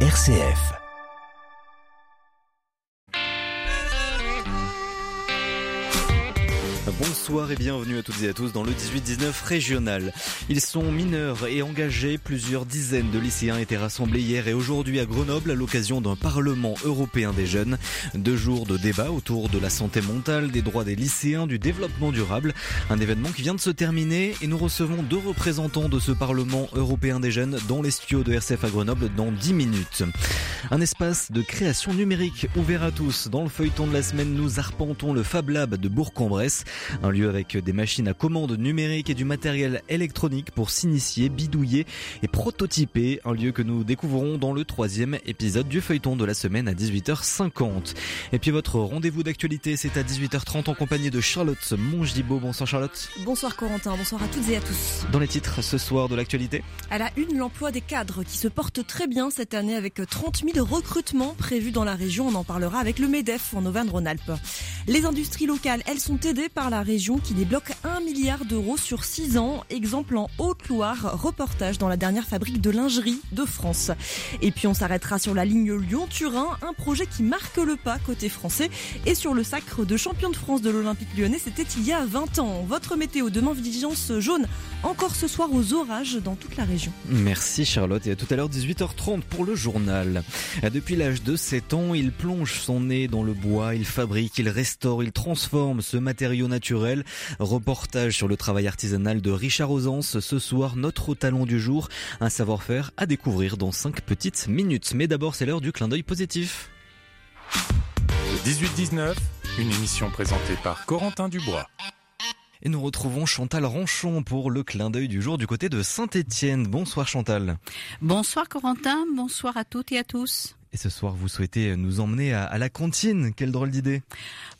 RCF. Bonsoir et bienvenue à toutes et à tous dans le 18-19 régional. Ils sont mineurs et engagés. Plusieurs dizaines de lycéens étaient rassemblés hier et aujourd'hui à Grenoble à l'occasion d'un Parlement européen des jeunes. Deux jours de débat autour de la santé mentale, des droits des lycéens, du développement durable. Un événement qui vient de se terminer et nous recevons deux représentants de ce Parlement européen des jeunes dans les studios de RCF à Grenoble dans 10 minutes. Un espace de création numérique ouvert à tous. Dans le feuilleton de la semaine, nous arpentons le Fab Lab de Bourg-en-Bresse. Un lieu avec des machines à commande numérique et du matériel électronique pour s'initier, bidouiller et prototyper. Un lieu que nous découvrons dans le troisième épisode du feuilleton de la semaine à 18h50. Et puis votre rendez-vous d'actualité, c'est à 18h30 en compagnie de Charlotte Mongibaud. Bonsoir Charlotte. Bonsoir Corentin, bonsoir à toutes et à tous. Dans les titres ce soir de l'actualité À la une, l'emploi des cadres qui se porte très bien cette année avec 30 000 recrutements prévus dans la région. On en parlera avec le MEDEF en Auvergne-Rhône-Alpes. Les industries locales, elles sont aidées par la région qui débloque 1 milliard d'euros sur 6 ans. Exemple en Haute-Loire, reportage dans la dernière fabrique de lingerie de France. Et puis on s'arrêtera sur la ligne Lyon-Turin, un projet qui marque le pas côté français. Et sur le sacre de champion de France de l'Olympique lyonnais, c'était il y a 20 ans. Votre météo demain, vigilance jaune, encore ce soir aux orages dans toute la région. Merci Charlotte et à tout à l'heure 18h30 pour le journal. Depuis l'âge de 7 ans, il plonge son nez dans le bois, il fabrique, il restaure, il transforme ce matériau naturel. Reportage sur le travail artisanal de Richard Ozance ce soir, notre talent du jour, un savoir-faire à découvrir dans 5 petites minutes. Mais d'abord, c'est l'heure du clin d'œil positif. 18-19, une émission présentée par Corentin Dubois. Et nous retrouvons Chantal Ranchon pour le clin d'œil du jour du côté de Saint-Étienne. Bonsoir Chantal. Bonsoir Corentin, bonsoir à toutes et à tous. Et ce soir, vous souhaitez nous emmener à, à la cantine. Quelle drôle d'idée.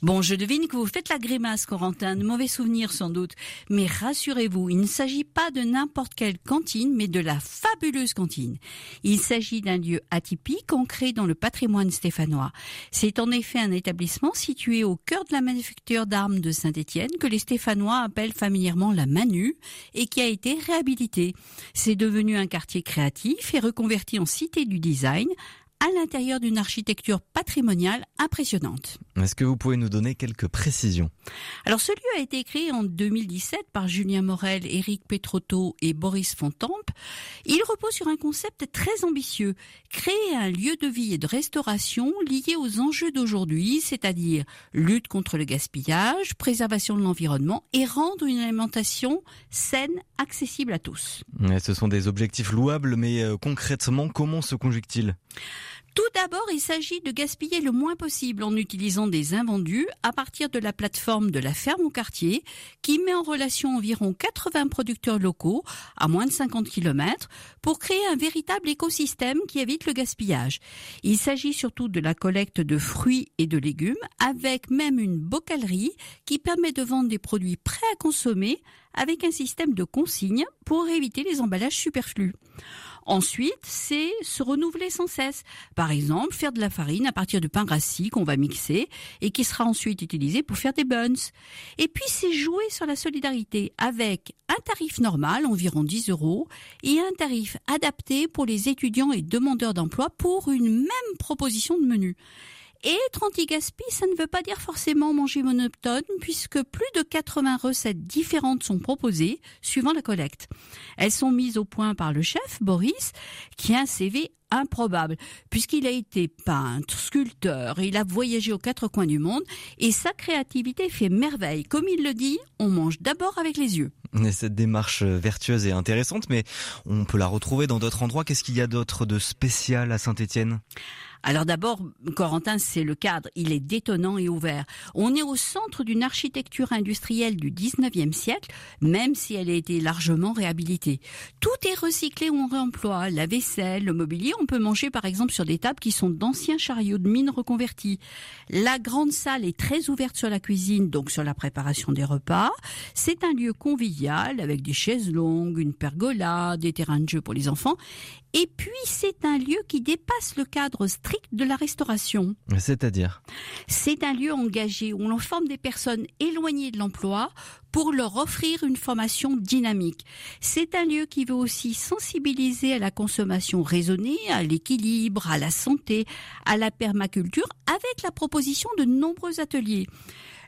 Bon, je devine que vous faites la grimace, Corentin. De mauvais souvenirs, sans doute. Mais rassurez-vous, il ne s'agit pas de n'importe quelle cantine, mais de la fabuleuse cantine. Il s'agit d'un lieu atypique, ancré dans le patrimoine stéphanois. C'est en effet un établissement situé au cœur de la manufacture d'armes de Saint-Étienne, que les Stéphanois appellent familièrement la Manu, et qui a été réhabilité. C'est devenu un quartier créatif et reconverti en cité du design, à l'intérieur d'une architecture patrimoniale impressionnante. Est-ce que vous pouvez nous donner quelques précisions? Alors ce lieu a été créé en 2017 par Julien Morel, Éric Petrotto et Boris Fontampe. Il repose sur un concept très ambitieux, créer un lieu de vie et de restauration lié aux enjeux d'aujourd'hui, c'est-à-dire lutte contre le gaspillage, préservation de l'environnement et rendre une alimentation saine, accessible à tous. Ce sont des objectifs louables, mais euh, concrètement, comment se conjuguent-ils tout d'abord, il s'agit de gaspiller le moins possible en utilisant des invendus à partir de la plateforme de la ferme au quartier qui met en relation environ 80 producteurs locaux à moins de 50 km pour créer un véritable écosystème qui évite le gaspillage. Il s'agit surtout de la collecte de fruits et de légumes avec même une bocalerie qui permet de vendre des produits prêts à consommer avec un système de consigne pour éviter les emballages superflus. Ensuite, c'est se renouveler sans cesse. Par exemple, faire de la farine à partir de pain rassis qu'on va mixer et qui sera ensuite utilisé pour faire des buns. Et puis, c'est jouer sur la solidarité avec un tarif normal, environ 10 euros, et un tarif adapté pour les étudiants et demandeurs d'emploi pour une même proposition de menu. Et être anti-gaspi, ça ne veut pas dire forcément manger monotone, puisque plus de 80 recettes différentes sont proposées suivant la collecte. Elles sont mises au point par le chef, Boris, qui a un CV improbable, puisqu'il a été peintre, sculpteur, il a voyagé aux quatre coins du monde, et sa créativité fait merveille. Comme il le dit, on mange d'abord avec les yeux. Cette démarche vertueuse est intéressante, mais on peut la retrouver dans d'autres endroits. Qu'est-ce qu'il y a d'autre de spécial à Saint-Étienne? Alors d'abord, Corentin, c'est le cadre. Il est détonnant et ouvert. On est au centre d'une architecture industrielle du 19e siècle, même si elle a été largement réhabilitée. Tout est recyclé ou on réemploie. La vaisselle, le mobilier, on peut manger par exemple sur des tables qui sont d'anciens chariots de mine reconvertis. La grande salle est très ouverte sur la cuisine, donc sur la préparation des repas. C'est un lieu convivial avec des chaises longues, une pergola, des terrains de jeu pour les enfants Et puis, c'est un lieu qui dépasse le cadre strict de la restauration. C'est-à-dire C'est un lieu engagé où l'on forme des personnes éloignées de l'emploi pour leur offrir une formation dynamique. C'est un lieu qui veut aussi sensibiliser à la consommation raisonnée, à l'équilibre, à la santé, à la permaculture, avec la proposition de nombreux ateliers.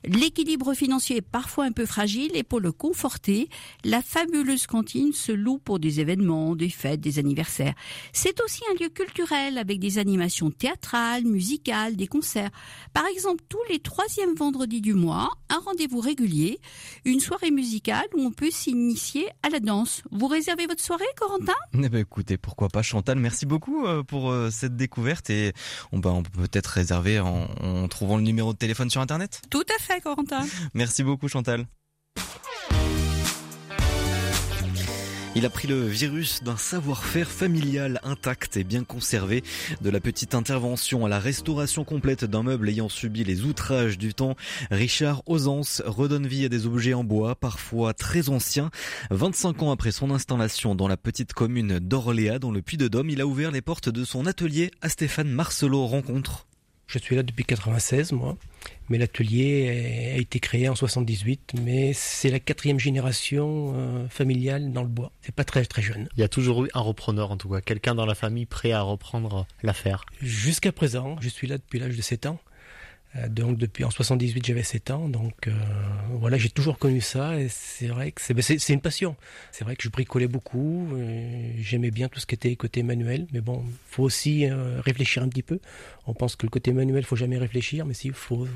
L'équilibre financier est parfois un peu fragile et pour le conforter, la fabuleuse cantine se loue pour des événements, des fêtes, des anniversaires. C'est aussi un lieu culturel avec des animations théâtrales, musicales, des concerts. Par exemple, tous les troisièmes vendredis du mois, un rendez-vous régulier, une soirée musicale où on peut s'initier à la danse. Vous réservez votre soirée, Corentin? Eh ben écoutez, pourquoi pas Chantal, merci beaucoup euh, pour euh, cette découverte et on, ben, on peut peut-être réserver en, en trouvant le numéro de téléphone sur internet. Tout à fait, Corentin. Merci beaucoup Chantal. Il a pris le virus d'un savoir-faire familial intact et bien conservé, de la petite intervention à la restauration complète d'un meuble ayant subi les outrages du temps. Richard Osance redonne vie à des objets en bois, parfois très anciens. 25 ans après son installation dans la petite commune d'Orléans, dans le Puy-de-Dôme, il a ouvert les portes de son atelier à Stéphane Marcelot Rencontre. Je suis là depuis 96, moi. Mais l'atelier a été créé en 78, mais c'est la quatrième génération euh, familiale dans le bois. C'est pas très très jeune. Il y a toujours eu un repreneur en tout cas, quelqu'un dans la famille prêt à reprendre l'affaire. Jusqu'à présent, je suis là depuis l'âge de 7 ans. Euh, donc depuis en 78 j'avais 7 ans, donc euh, voilà j'ai toujours connu ça et c'est vrai que c'est ben, c'est une passion. C'est vrai que je bricolais beaucoup, euh, j'aimais bien tout ce qui était côté manuel, mais bon faut aussi euh, réfléchir un petit peu. On pense que le côté manuel faut jamais réfléchir, mais si faut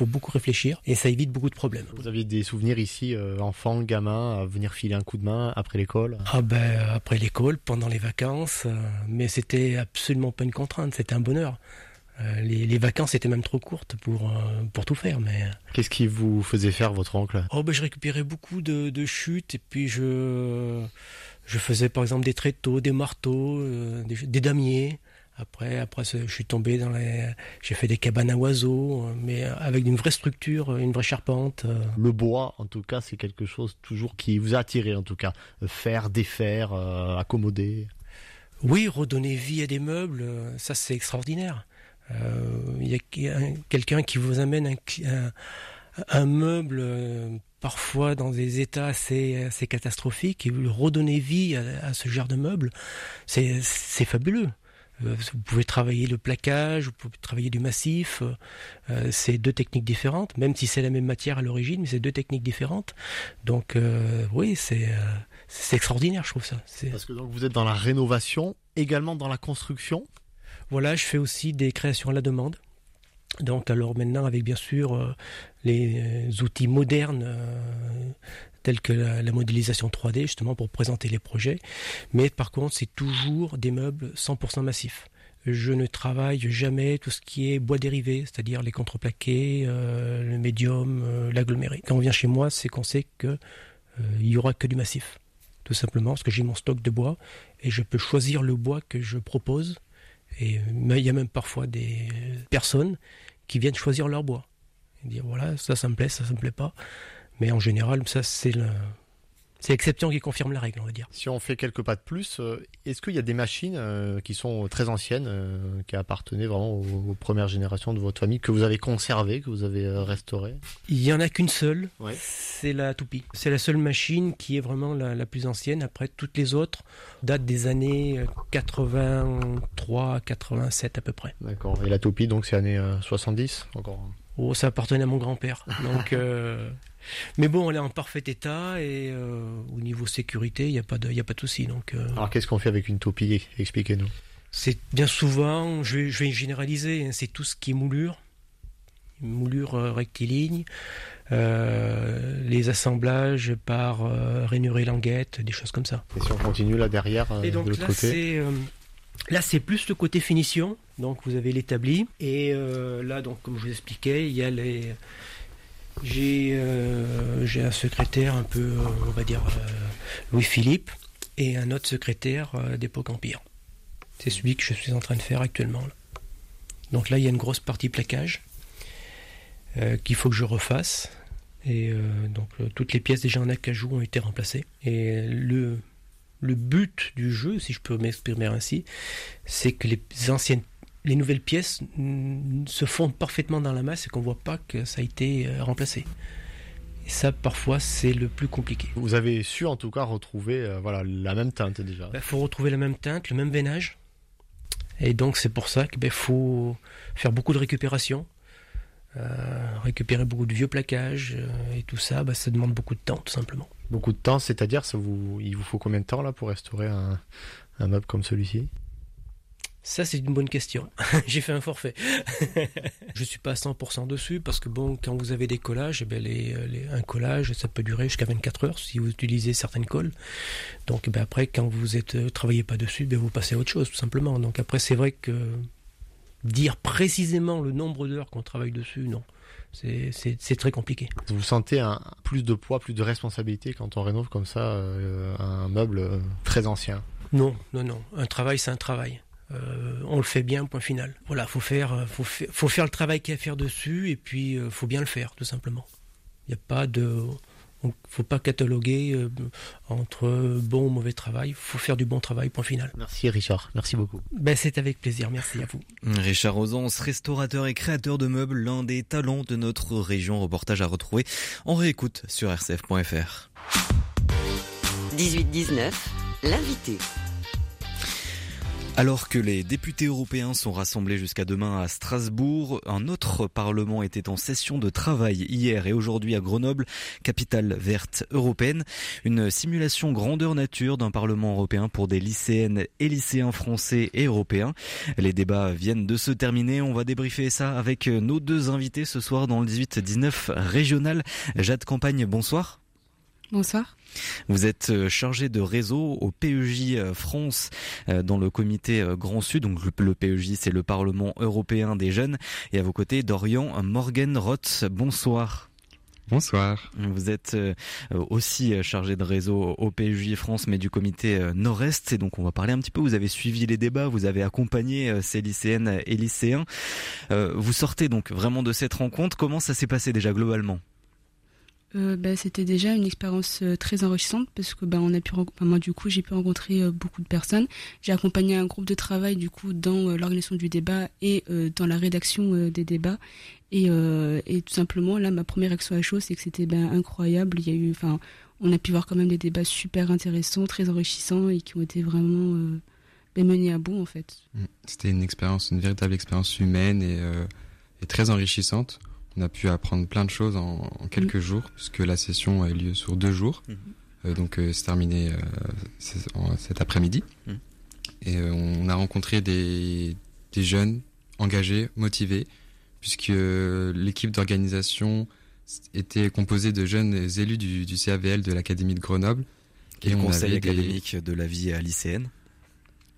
faut beaucoup réfléchir et ça évite beaucoup de problèmes. Vous aviez des souvenirs ici, euh, enfant, gamin, à venir filer un coup de main après l'école? Ah ben après l'école, pendant les vacances, mais c'était absolument pas une contrainte, c'était un bonheur. Euh, les, les vacances étaient même trop courtes pour euh, pour tout faire, mais Qu'est-ce qui vous faisait faire votre oncle? Oh ben je récupérais beaucoup de, de chutes et puis je je faisais par exemple des tréteaux, des marteaux, euh, des, des damiers. Après après je suis tombé dans les j'ai fait des cabanes à oiseaux euh, mais avec une vraie structure, une vraie charpente. euh. Le bois, en tout cas, c'est quelque chose toujours qui vous a attiré, en tout cas. Euh, Faire, défaire, euh, accommoder. Oui, redonner vie à des meubles, euh, ça c'est extraordinaire. Euh, Il y a quelqu'un qui vous amène un, meuble euh, parfois dans des états assez, catastrophiques et vous redonnez vie à, ce genre de meuble, c'est fabuleux. Euh, Vous pouvez travailler le plaquage, vous pouvez travailler du massif. euh, euh, c'est deux techniques différentes, même si c'est la même matière à l'origine, mais c'est deux techniques différentes. Donc euh, oui, c'est euh, extraordinaire, je trouve ça. Parce que donc vous êtes dans la rénovation, également dans la construction. Voilà, je fais aussi des créations à la demande. Donc alors maintenant avec bien sûr euh, les euh, outils modernes euh, tels que la, modélisation 3D justement pour présenter les projets. Mais par contre c'est toujours des meubles 100% massifs. Je ne travaille jamais tout ce qui est bois dérivé, c'est-à-dire les contreplaqués, le médium, l'aggloméré. Quand on vient chez moi, c'est qu'on sait que euh, il y aura que du massif, tout simplement parce que j'ai mon stock de bois et je peux choisir le bois que je propose et il y a même parfois des personnes qui viennent choisir leur bois. Et dire voilà, ça, ça me plaît, ça, ça me plaît pas. Mais en général, ça, c'est. C'est l'exception qui confirme la règle, on va dire. Si on fait quelques pas de plus, euh, est-ce qu'il y a des machines euh, qui sont très anciennes, euh, qui appartenaient vraiment aux, premières générations de votre famille, que vous avez conservées, que vous avez restaurées? Il y en a qu'une seule, Ouais. c'est la toupie. C'est la seule machine qui est vraiment la, la plus ancienne. Après, toutes les autres datent des années euh, 83, 87 à peu près. D'accord. Et la toupie, donc c'est années euh, 70 encore. Oh, ça appartenait à mon grand-père. Donc, euh, mais bon, elle est en parfait état et euh, au niveau sécurité, il n'y a pas de, il a pas de souci. Donc, euh, Alors qu'est-ce qu'on fait avec une toupie? Expliquez-nous. c'est bien souvent, je vais, je vais généraliser, hein, c'est tout ce qui est moulure, moulure euh, rectiligne, euh, les assemblages par euh, rainure et languette, des choses comme ça. Et si on continue là derrière, Et donc de l'autre là, côté? c'est là, c'est plus le côté finition. Donc vous avez l'établi et euh, là, donc comme je vous expliquais, il y a les j'ai euh, j'ai un secrétaire un peu, euh, on va dire euh, Louis Philippe et un autre secrétaire euh, d'époque Empire. C'est celui que je suis en train de faire actuellement. Donc là, il y a une grosse partie plaquage qu'il faut que je refasse. Et donc toutes les pièces déjà en acajou ont été remplacées. Et le le but du jeu, si je peux m'exprimer ainsi, c'est que les anciennes les nouvelles pièces se fondent parfaitement dans la masse et qu'on voit pas que ça a été euh, remplacé. Et ça, parfois, c'est le plus compliqué. Vous avez su en tout cas retrouver euh, voilà, la même teinte déjà. Il ben, faut retrouver la même teinte, le même veinage. Et donc c'est pour ça qu'il ben, faut faire beaucoup de récupération. Euh, récupérer beaucoup de vieux plaquages et tout ça, ben, ça demande beaucoup de temps tout simplement. Beaucoup de temps, c'est-à-dire vous, il vous faut combien de temps là pour restaurer un, un meuble comme celui-ci? Ça, c'est une bonne question. J'ai fait un forfait. je suis pas à 100% dessus parce que bon, quand vous avez des collages, eh ben, un collage, ça peut durer jusqu'à 24 heures si vous utilisez certaines colles. Donc, ben, après, quand vous êtes euh, travaillez pas dessus, ben, vous passez à autre chose, tout simplement. Donc après, c'est vrai que dire précisément le nombre d'heures qu'on travaille dessus, non. C'est très compliqué. Vous sentez un, plus de poids, plus de responsabilité quand on rénove comme ça euh, un meuble euh, très ancien? Non, non, non. Un travail, c'est un travail. Euh, on le fait bien, point final. Voilà, faut faire, euh, faut, faut faire le travail qu'il y a à faire dessus, et puis euh, faut bien le faire, tout simplement. Il n'y a pas de, faut pas cataloguer entre bon ou mauvais travail. faut faire du bon travail, point final. Merci Richard, merci beaucoup. Ben, c'est avec plaisir, merci à vous. Richard Ozance, restaurateur et créateur de meubles, l'un des talents de notre région. Reportage à retrouver en réécoute sur rcf.fr. 18-19, l'invité. Alors que les députés européens sont rassemblés jusqu'à demain à Strasbourg, un autre parlement était en session de travail hier et aujourd'hui à Grenoble, capitale verte européenne. Une simulation grandeur nature d'un parlement européen pour des lycéennes et lycéens français et européens. Les débats viennent de se terminer. On va débriefer ça avec nos deux invités ce soir dans le 18-19 régional. Jade Campagne, bonsoir. Bonsoir. Vous êtes euh, chargé de réseau au PEJ euh, France euh, dans le comité Grand Sud. Donc le PEJ, c'est le Parlement européen des jeunes. Et à vos côtés, Dorian Morgan Roth. Bonsoir. Bonsoir. Vous êtes aussi chargé de réseau au PEJ France, mais du comité Nord-Est. Et donc, on va parler un petit peu. Vous avez suivi les débats, vous avez accompagné ces lycéennes et lycéens. Vous sortez donc vraiment de cette rencontre. Comment ça s'est passé déjà globalement? Euh, bah, c'était déjà une expérience euh, très enrichissante parce que bah, on a pu moi du coup j'ai pu rencontrer euh, beaucoup de personnes. J'ai accompagné un groupe de travail du coup dans l'organisation du débat et dans la rédaction des débats et, tout simplement là ma première réaction à chaud c'est que c'était ben, incroyable. Il y a eu enfin on a pu voir quand même des débats super intéressants, très enrichissants et qui ont été vraiment ben, menés à bout en fait. Mmh. C'était une expérience, une véritable expérience humaine et très enrichissante on a pu apprendre plein de choses en, quelques jours, puisque la session a eu lieu sur deux jours. Mm-hmm. Euh, donc euh, c'est terminé euh, cet après-midi. Mm. Et on a rencontré des, jeunes engagés, motivés, puisque l'équipe d'organisation était composée de jeunes élus du, CAVL de l'Académie de Grenoble. Et, le conseil académique de la vie lycéenne.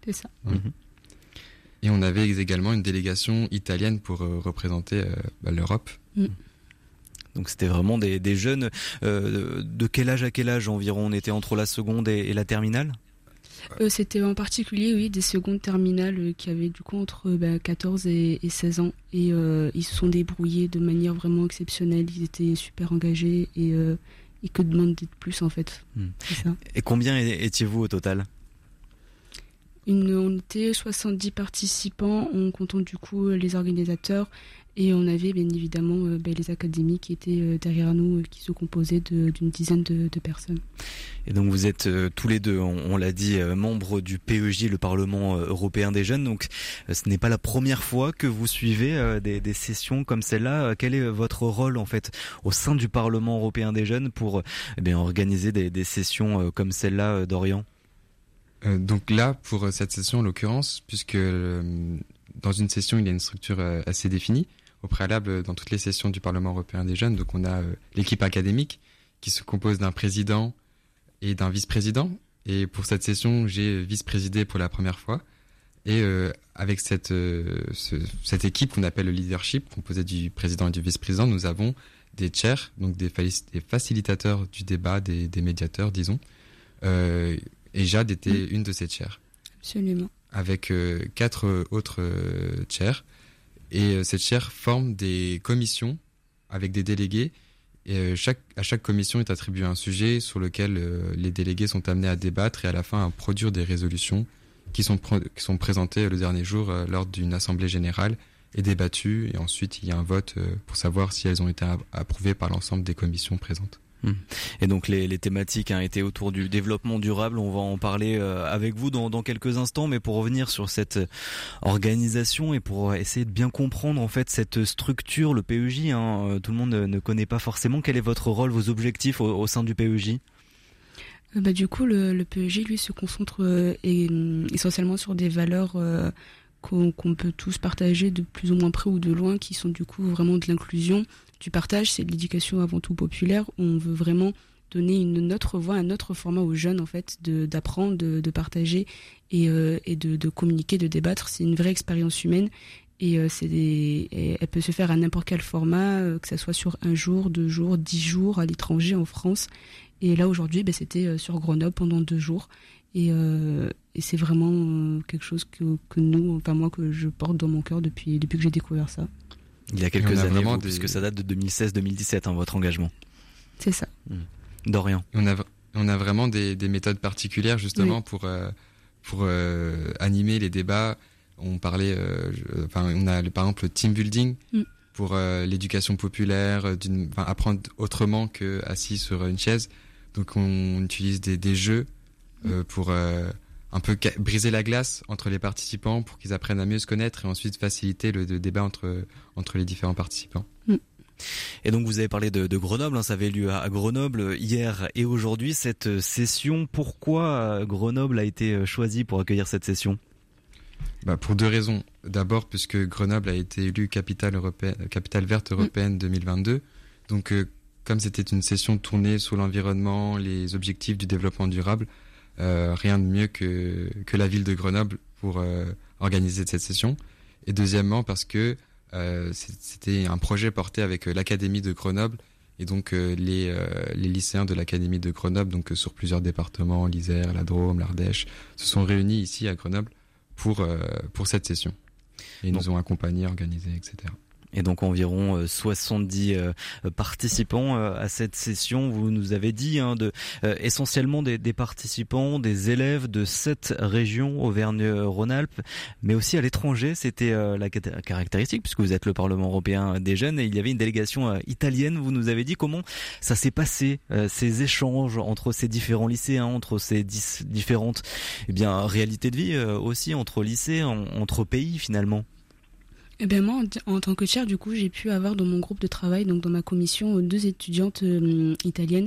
C'est ça. Et on avait également une délégation italienne pour représenter bah, l'Europe Mm. Donc c'était vraiment des, jeunes. Euh, de quel âge à quel âge environ? On était entre la seconde et, la terminale? Euh, C'était en particulier, oui, des secondes terminales euh, qui avaient du coup entre 14 bah, et, 16 ans. Et ils se sont débrouillés de manière vraiment exceptionnelle. Ils étaient super engagés et, que demander de plus en fait. Mm. Et combien étiez-vous au total? Une, On était 70 participants en comptant du coup les organisateurs et on avait bien évidemment euh, ben, les académies qui étaient euh, derrière nous, euh, qui se composaient d'une dizaine de, personnes. Et donc vous êtes tous les deux, on, l'a dit, membres du PEJ, le Parlement européen des jeunes. Donc ce n'est pas la première fois que vous suivez des, sessions comme celle-là. Quel est votre rôle en fait au sein du Parlement européen des jeunes pour eh organiser des, des sessions comme celle-là d'Orient donc là, pour cette session en l'occurrence, puisque dans une session, il y a une structure assez définie, au préalable dans toutes les sessions du Parlement européen des jeunes. Donc on a euh, l'équipe académique qui se compose d'un président et d'un vice-président. Et pour cette session, j'ai vice-présidé pour la première fois. Et euh, avec cette, euh, cette équipe qu'on appelle le leadership, composée du président et du vice-président, nous avons des chairs, donc des, facilitateurs du débat, des, médiateurs, disons. Et Jade était une de ces chairs. Absolument. Avec quatre autres chairs et euh, cette chaire forme des commissions avec des délégués Et chaque, à chaque commission est attribué un sujet sur lequel les délégués sont amenés à débattre et à la fin à produire des résolutions qui sont, qui sont présentées le dernier jour lors d'une assemblée générale et débattues. Et ensuite, il y a un vote pour savoir si elles ont été approuvées par l'ensemble des commissions présentes. Hmm. Et donc les, les thématiques hein, étaient autour du développement durable. On va en parler euh, avec vous dans, dans, quelques instants, mais pour revenir sur cette organisation et pour essayer de bien comprendre en fait cette structure, le PEJ, hein, euh, tout le monde ne connaît pas forcément. Quel est votre rôle, vos objectifs au, sein du PEJ euh, bah, du coup, le, PEJ, lui, se concentre essentiellement sur des valeurs qu'on peut tous partager de plus ou moins près ou de loin, qui sont du coup vraiment de l'inclusion, du partage, c'est de l'éducation avant tout populaire. On veut vraiment donner une autre voix, un autre format aux jeunes en fait, d'apprendre, de, partager et, euh, de, communiquer, de débattre. C'est une vraie expérience humaine et, euh, elle peut se faire à n'importe quel format, euh, que ce soit sur un jour, deux jours, dix jours à l'étranger, en France. Et là aujourd'hui, ben, c'était sur Grenoble pendant deux jours. Et, c'est vraiment quelque chose que, que, nous, enfin moi, que je porte dans mon cœur depuis, depuis que j'ai découvert ça. Il y a quelques années, puisque ça date de 2016-2017, hein, votre engagement. C'est ça. Hmm. Dorian. On a, on a vraiment des, des méthodes particulières justement pour, euh, pour euh, animer les débats. On parlait, euh, enfin, on a par exemple le team building mm. pour l'éducation populaire, apprendre autrement que assis sur une chaise. Donc on utilise des, des jeux mm. pour un peu briser la glace entre les participants pour qu'ils apprennent à mieux se connaître et ensuite faciliter le, débat entre, entre les différents participants. Mm. Et donc vous avez parlé de, Grenoble, hein, ça avait lieu à, Grenoble hier et aujourd'hui cette session. Pourquoi euh, Grenoble a été euh, choisi pour accueillir cette session? Bah Pour deux raisons. D'abord puisque Grenoble a été élue capitale, européenne, capitale verte européenne 2022. Donc euh, comme c'était une session tournée sur l'environnement, les objectifs du développement durable, euh, rien de mieux que, que la ville de Grenoble pour euh, organiser cette session. Et deuxièmement, parce que euh, c'était un projet porté avec l'Académie de Grenoble et donc les, les lycéens de l'Académie de Grenoble, donc sur plusieurs départements, l'Isère, la Drôme, l'Ardèche, se sont réunis ici à Grenoble pour, pour cette session. Et ils nous ont accompagnés, organisés, etc et donc environ 70 euh, euh, participants euh, à cette session. Vous nous avez dit hein, de essentiellement des, des, participants, des élèves de sept régions Auvergne-Rhône-Alpes, mais aussi à l'étranger. C'était la caractéristique puisque vous êtes le Parlement européen des jeunes et il y avait une délégation italienne. Vous nous avez dit comment ça s'est passé ces échanges entre ces différents lycéens, entre ces différentes eh bien réalités de vie aussi entre lycées, entre pays finalement. Eh ben moi, en, tant que chair, du coup, j'ai pu avoir dans mon groupe de travail, donc dans ma commission, deux étudiantes euh, italiennes.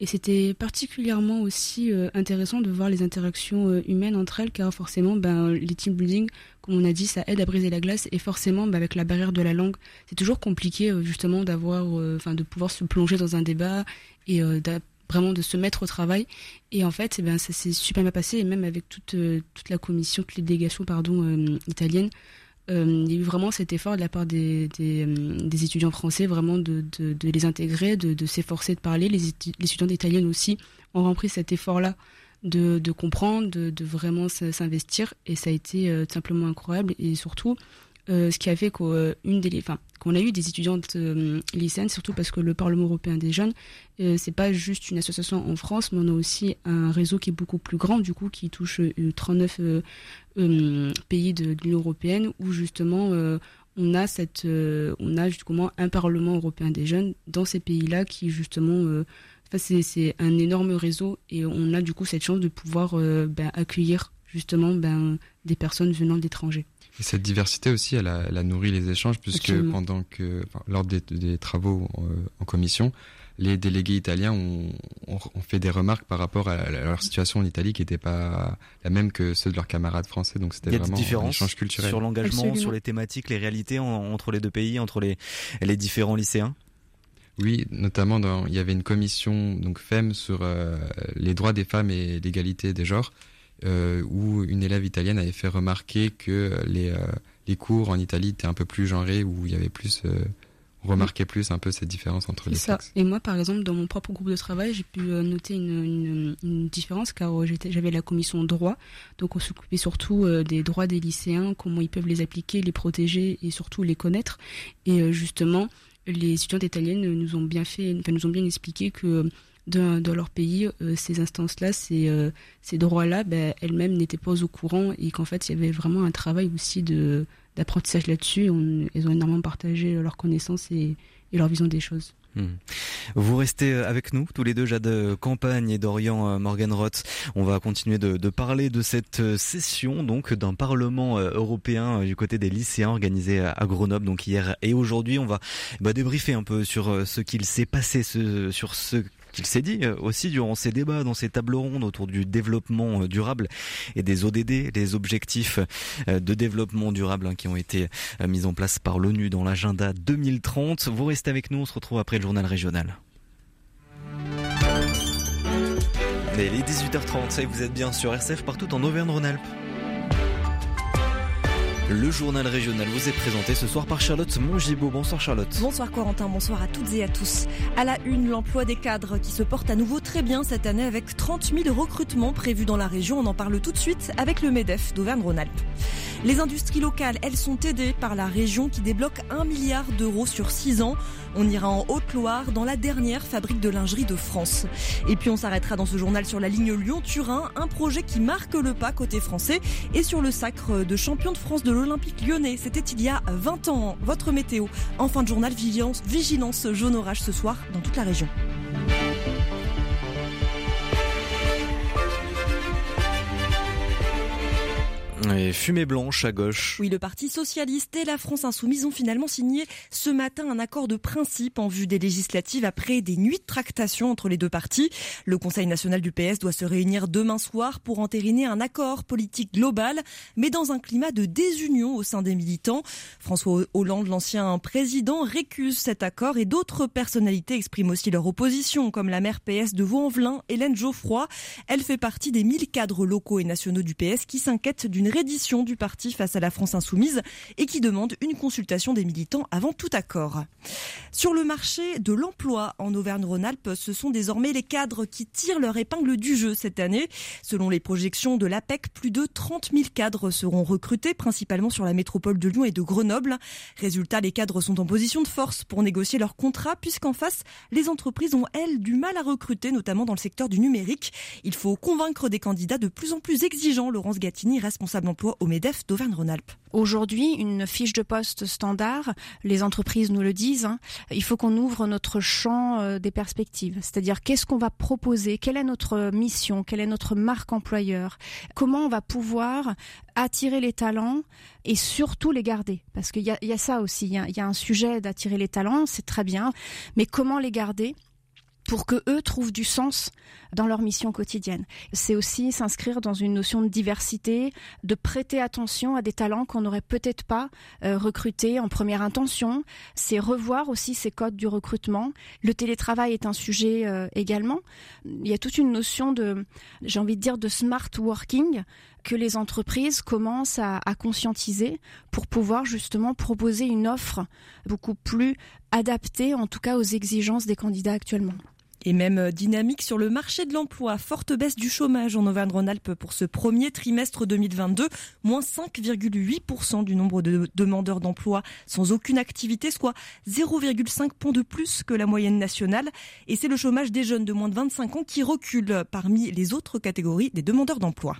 Et c'était particulièrement aussi euh, intéressant de voir les interactions euh, humaines entre elles, car forcément, ben, les team building, comme on a dit, ça aide à briser la glace. Et forcément, ben, avec la barrière de la langue, c'est toujours compliqué justement d'avoir, enfin, de pouvoir se plonger dans un débat et vraiment de se mettre au travail. Et en fait, eh ben, ça s'est super bien passé, et même avec toute, toute la commission, toutes les délégations pardon, italiennes. Euh, il y a eu vraiment cet effort de la part des, euh, étudiants français, vraiment de, les intégrer, de, s'efforcer de parler. Les, étudiants italiennes aussi ont rempli cet effort-là de, comprendre, de, de vraiment s'investir. Et ça a été euh, simplement incroyable. Et surtout, euh, ce qui a fait qu'une des, enfin, qu'on a eu des étudiantes euh, lycéennes, surtout parce que le Parlement européen des jeunes, euh, c'est pas juste une association en France, mais on a aussi un réseau qui est beaucoup plus grand, du coup, qui touche 39 pays de, l'Union européenne, où justement on a cette, on a justement un Parlement européen des jeunes dans ces pays-là qui justement c'est un énorme réseau et on a du coup cette chance de pouvoir ben, accueillir justement ben, des personnes venant d'étrangers. Et cette diversité aussi, elle a, elle a nourri les échanges, puisque pendant que, lors des, des travaux euh, en commission, les délégués italiens ont, ont, fait des remarques par rapport à, leur situation en Italie qui n'était pas la même que ceux de leurs camarades français. Donc c'était vraiment un échange culturel. Sur l'engagement, sur les thématiques, les réalités entre les deux pays, entre les, les différents lycéens? Oui, notamment dans, il y avait une commission donc FEM sur euh, les droits des femmes et l'égalité des genres où une élève italienne avait fait remarquer que les, euh, les cours en Italie étaient un peu plus genrés, où il y avait plus euh, on remarquait plus un peu cette différence entre les ça. Et moi, par exemple, dans mon propre groupe de travail, j'ai pu noter une, une, différence car j'avais la commission droit, donc on s'occupait surtout des droits des lycéens, comment ils peuvent les appliquer, les protéger et surtout les connaître. Et justement, les étudiantes italiennes nous ont bien fait, enfin, nous ont bien expliqué que dans, dans leur pays, euh, ces instances-là, ces, euh, ces droits-là, ben, elles-mêmes n'étaient pas au courant et qu'en fait, il y avait vraiment un travail aussi de d'apprentissage là-dessus. Elles ont énormément partagé leurs connaissances et, et leur vision des choses. Hmm. Vous restez avec nous, tous les deux, Jade Campagne et Dorian Morgan Roth. On va continuer de, de, parler de cette session donc d'un Parlement européen du côté des lycéens organisé à Grenoble donc hier et aujourd'hui. On va bah, débriefer un peu sur ce qu'il s'est passé, sur ce qu'il s'est dit euh, aussi durant ces débats, dans ces tables rondes autour du développement euh, durable et des ODD, les objectifs euh, de développement durable hein, qui ont été mis en place par l'ONU dans l'agenda 2030. Vous restez avec nous, on se retrouve après le journal régional. Et les 18h30, et vous êtes bien sur RCF partout en Auvergne-Rhône-Alpes. Le journal régional vous est présenté ce soir par Charlotte Mongibaud. Bonsoir Charlotte. Bonsoir Corentin, bonsoir à toutes et à tous. À la une, l'emploi des cadres qui se porte à nouveau très bien cette année avec 30 000 recrutements prévus dans la région. On en parle tout de suite avec le MEDEF d'Auvergne-Rhône-Alpes. Les industries locales, elles sont aidées par la région qui débloque 1 milliard d'euros sur 6 ans. On ira en Haute-Loire dans la dernière fabrique de lingerie de France. Et puis on s'arrêtera dans ce journal sur la ligne Lyon-Turin, un projet qui marque le pas côté français et sur le sacre de champion de France de l'Olympique lyonnais. C'était il y a 20 ans. Votre météo. En fin de journal, vigilance, vigilance jaune orage ce soir dans toute la région. Et fumée blanche à gauche. Oui, le Parti socialiste et la France insoumise ont finalement signé ce matin un accord de principe en vue des législatives après des nuits de tractation entre les deux partis. Le Conseil national du PS doit se réunir demain soir pour entériner un accord politique global, mais dans un climat de désunion au sein des militants. François Hollande, l'ancien président, récuse cet accord et d'autres personnalités expriment aussi leur opposition, comme la maire PS de Vaux-en-Velin, Hélène Geoffroy. Elle fait partie des 1000 cadres locaux et nationaux du PS qui s'inquiètent d'une reddition du parti face à la France insoumise et qui demande une consultation des militants avant tout accord. Sur le marché de l'emploi en Auvergne-Rhône-Alpes, ce sont désormais les cadres qui tirent leur épingle du jeu cette année. Selon les projections de l'APEC, plus de 30 000 cadres seront recrutés, principalement sur la métropole de Lyon et de Grenoble. Résultat, les cadres sont en position de force pour négocier leurs contrats, puisqu'en face, les entreprises ont, elles, du mal à recruter, notamment dans le secteur du numérique. Il faut convaincre des candidats de plus en plus exigeants. Laurence Gattini, responsable emploi au MEDEF d'Auvergne-Rhône-Alpes. Aujourd'hui, une fiche de poste standard, les entreprises nous le disent, hein, il faut qu'on ouvre notre champ euh, des perspectives. C'est-à-dire qu'est-ce qu'on va proposer, quelle est notre mission, quelle est notre marque employeur, comment on va pouvoir attirer les talents et surtout les garder? Parce qu'il y a, ça aussi, a, il y a un sujet d'attirer les talents, c'est très bien, mais comment les garder? Pour que eux trouvent du sens dans leur mission quotidienne. C'est aussi s'inscrire dans une notion de diversité, de prêter attention à des talents qu'on n'aurait peut-être pas euh, recrutés en première intention. C'est revoir aussi ces codes du recrutement. Le télétravail est un sujet euh, également. Il y a toute une notion de, j'ai envie de dire, de smart working que les entreprises commencent à, à, conscientiser pour pouvoir justement proposer une offre beaucoup plus adaptée, en tout cas aux exigences des candidats actuellement. Et même dynamique sur le marché de l'emploi. Forte baisse du chômage en Auvergne-Rhône-Alpes pour ce premier trimestre 2022. Moins 5,8% du nombre de demandeurs d'emploi sans aucune activité, soit 0,5 points de plus que la moyenne nationale. Et c'est le chômage des jeunes de moins de 25 ans qui recule parmi les autres catégories des demandeurs d'emploi.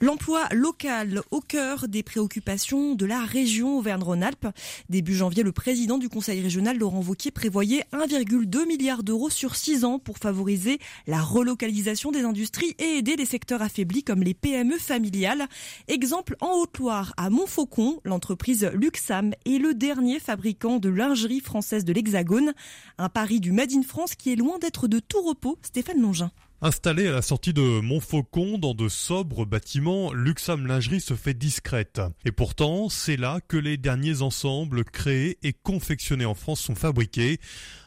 L'emploi local au cœur des préoccupations de la région Auvergne-Rhône-Alpes. Début janvier, le président du conseil régional, Laurent Vauquier, prévoyait 1,2 milliard d'euros sur 6 ans pour favoriser la relocalisation des industries et aider des secteurs affaiblis comme les PME familiales. Exemple en Haute-Loire, à Montfaucon, l'entreprise Luxam est le dernier fabricant de lingerie française de l'Hexagone. Un pari du Made in France qui est loin d'être de tout repos. Stéphane Longin. Installé à la sortie de Montfaucon dans de sobres bâtiments, Luxam Lingerie se fait discrète. Et pourtant, c'est là que les derniers ensembles créés et confectionnés en France sont fabriqués.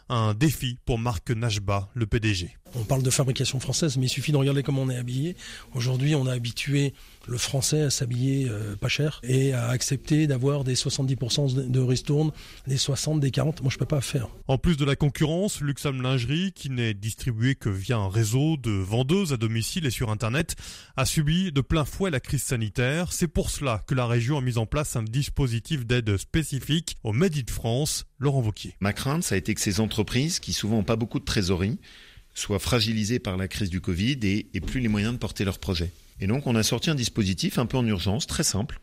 Un défi pour Marc Najba, le PDG. On parle de fabrication française, mais il suffit de regarder comment on est habillé. Aujourd'hui, on a habitué le français à s'habiller euh, pas cher et à accepter d'avoir des 70% de ristournes, des 60, des 40. Moi, je peux pas faire. En plus de la concurrence, Luxam Lingerie, qui n'est distribué que via un réseau de vendeuses à domicile et sur Internet, a subi de plein fouet la crise sanitaire. C'est pour cela que la région a mis en place un dispositif d'aide spécifique au Made in France. Laurent Vauquier. Ma crainte, ça a été que ces entreprises, qui souvent n'ont pas beaucoup de trésorerie, soient fragilisées par la crise du Covid et aient plus les moyens de porter leurs projets. Et donc on a sorti un dispositif un peu en urgence, très simple,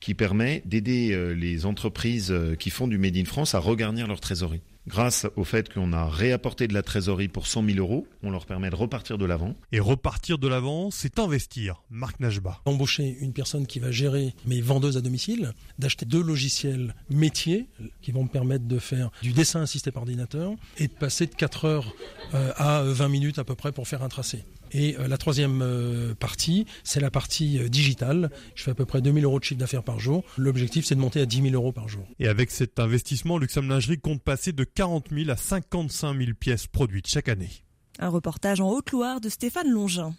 qui permet d'aider euh, les entreprises euh, qui font du Made in France à regarnir leur trésorerie. Grâce au fait qu'on a réapporté de la trésorerie pour 100 000 euros, on leur permet de repartir de l'avant. Et repartir de l'avant, c'est investir. Marc Najba. Embaucher une personne qui va gérer mes vendeuses à domicile, d'acheter deux logiciels métiers qui vont me permettre de faire du dessin assisté par ordinateur et de passer de 4 heures euh, à 20 minutes à peu près pour faire un tracé. Et euh, la troisième euh, partie, c'est la partie euh, digitale. Je fais à peu près 2000 euros de chiffre d'affaires par jour. L'objectif, c'est de monter à 10 000 euros par jour. Et avec cet investissement, Luxam Lingerie compte passer de 40 000 à 55 000 pièces produites chaque année. Un reportage en Haute-Loire de Stéphane Longin.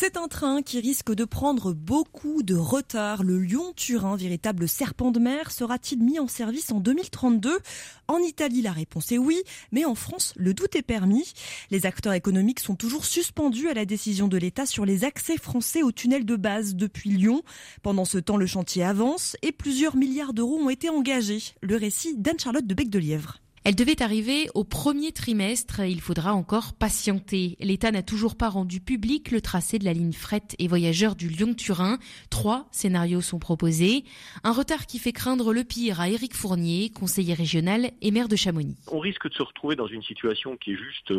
C'est un train qui risque de prendre beaucoup de retard. Le Lyon-Turin, véritable serpent de mer, sera-t-il mis en service en 2032 En Italie, la réponse est oui, mais en France, le doute est permis. Les acteurs économiques sont toujours suspendus à la décision de l'État sur les accès français au tunnel de base depuis Lyon. Pendant ce temps, le chantier avance et plusieurs milliards d'euros ont été engagés. Le récit d'Anne-Charlotte de Bec-de-Lièvre. Elle devait arriver au premier trimestre. Il faudra encore patienter. L'État n'a toujours pas rendu public le tracé de la ligne fret et voyageurs du Lyon-Turin. Trois scénarios sont proposés. Un retard qui fait craindre le pire à Éric Fournier, conseiller régional et maire de Chamonix. On risque de se retrouver dans une situation qui est juste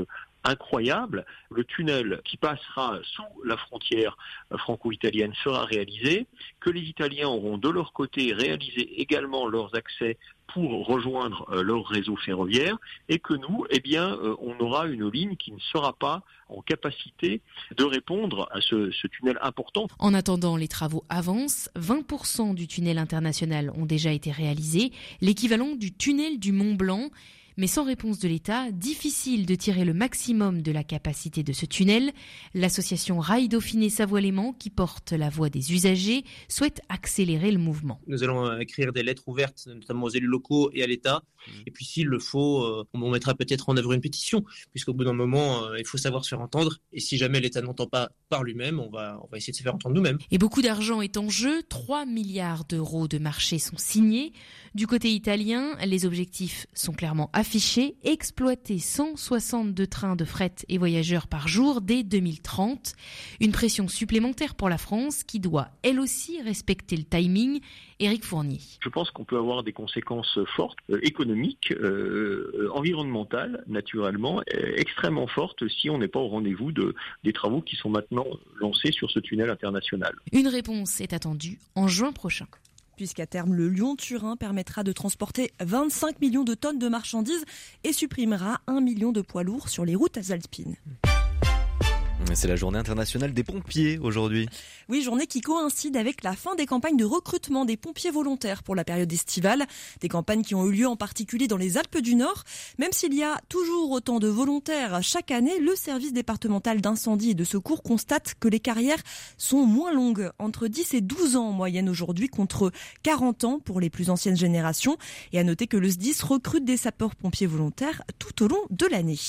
incroyable. Le tunnel qui passera sous la frontière franco-italienne sera réalisé, que les Italiens auront de leur côté réalisé également leurs accès pour rejoindre euh, leur réseau ferroviaire et que nous, eh bien, euh, on aura une ligne qui ne sera pas en capacité de répondre à ce, tunnel important. En attendant, les travaux avancent. 20% du tunnel international ont déjà été réalisés, l'équivalent du tunnel du Mont Blanc. Mais sans réponse de l'État, difficile de tirer le maximum de la capacité de ce tunnel. L'association Rail Dauphiné Savoie-Léman, qui porte la voix des usagers, souhaite accélérer le mouvement. Nous allons écrire des lettres ouvertes, notamment aux élus locaux et à l'État. Et puis s'il le faut, euh, on mettra peut-être en œuvre une pétition, puisqu'au bout d'un moment, euh, il faut savoir se faire entendre. Et si jamais l'État n'entend pas par lui-même, on va, on va essayer de se faire entendre nous-mêmes. Et beaucoup d'argent est en jeu. 3 milliards d'euros de marché sont signés. Du côté italien, les objectifs sont clairement affichés. Exploiter 162 trains de fret et voyageurs par jour dès 2030. Une pression supplémentaire pour la France qui doit elle aussi respecter le timing. Éric Fournier. Je pense qu'on peut avoir des conséquences fortes, euh, économiques, euh, environnementales, naturellement, euh, extrêmement fortes si on n'est pas au rendez-vous de, des travaux qui sont maintenant lancés sur ce tunnel international. Une réponse est attendue en juin prochain puisqu'à terme le Lyon-Turin permettra de transporter 25 millions de tonnes de marchandises et supprimera 1 million de poids lourds sur les routes alpines. C'est la journée internationale des pompiers aujourd'hui. Oui, journée qui coïncide avec la fin des campagnes de recrutement des pompiers volontaires pour la période estivale. Des campagnes qui ont eu lieu en particulier dans les Alpes du Nord. Même s'il y a toujours autant de volontaires chaque année, le service départemental d'incendie et de secours constate que les carrières sont moins longues, entre 10 et 12 ans en moyenne aujourd'hui, contre 40 ans pour les plus anciennes générations. Et à noter que le SDIS recrute des sapeurs-pompiers volontaires tout au long de l'année.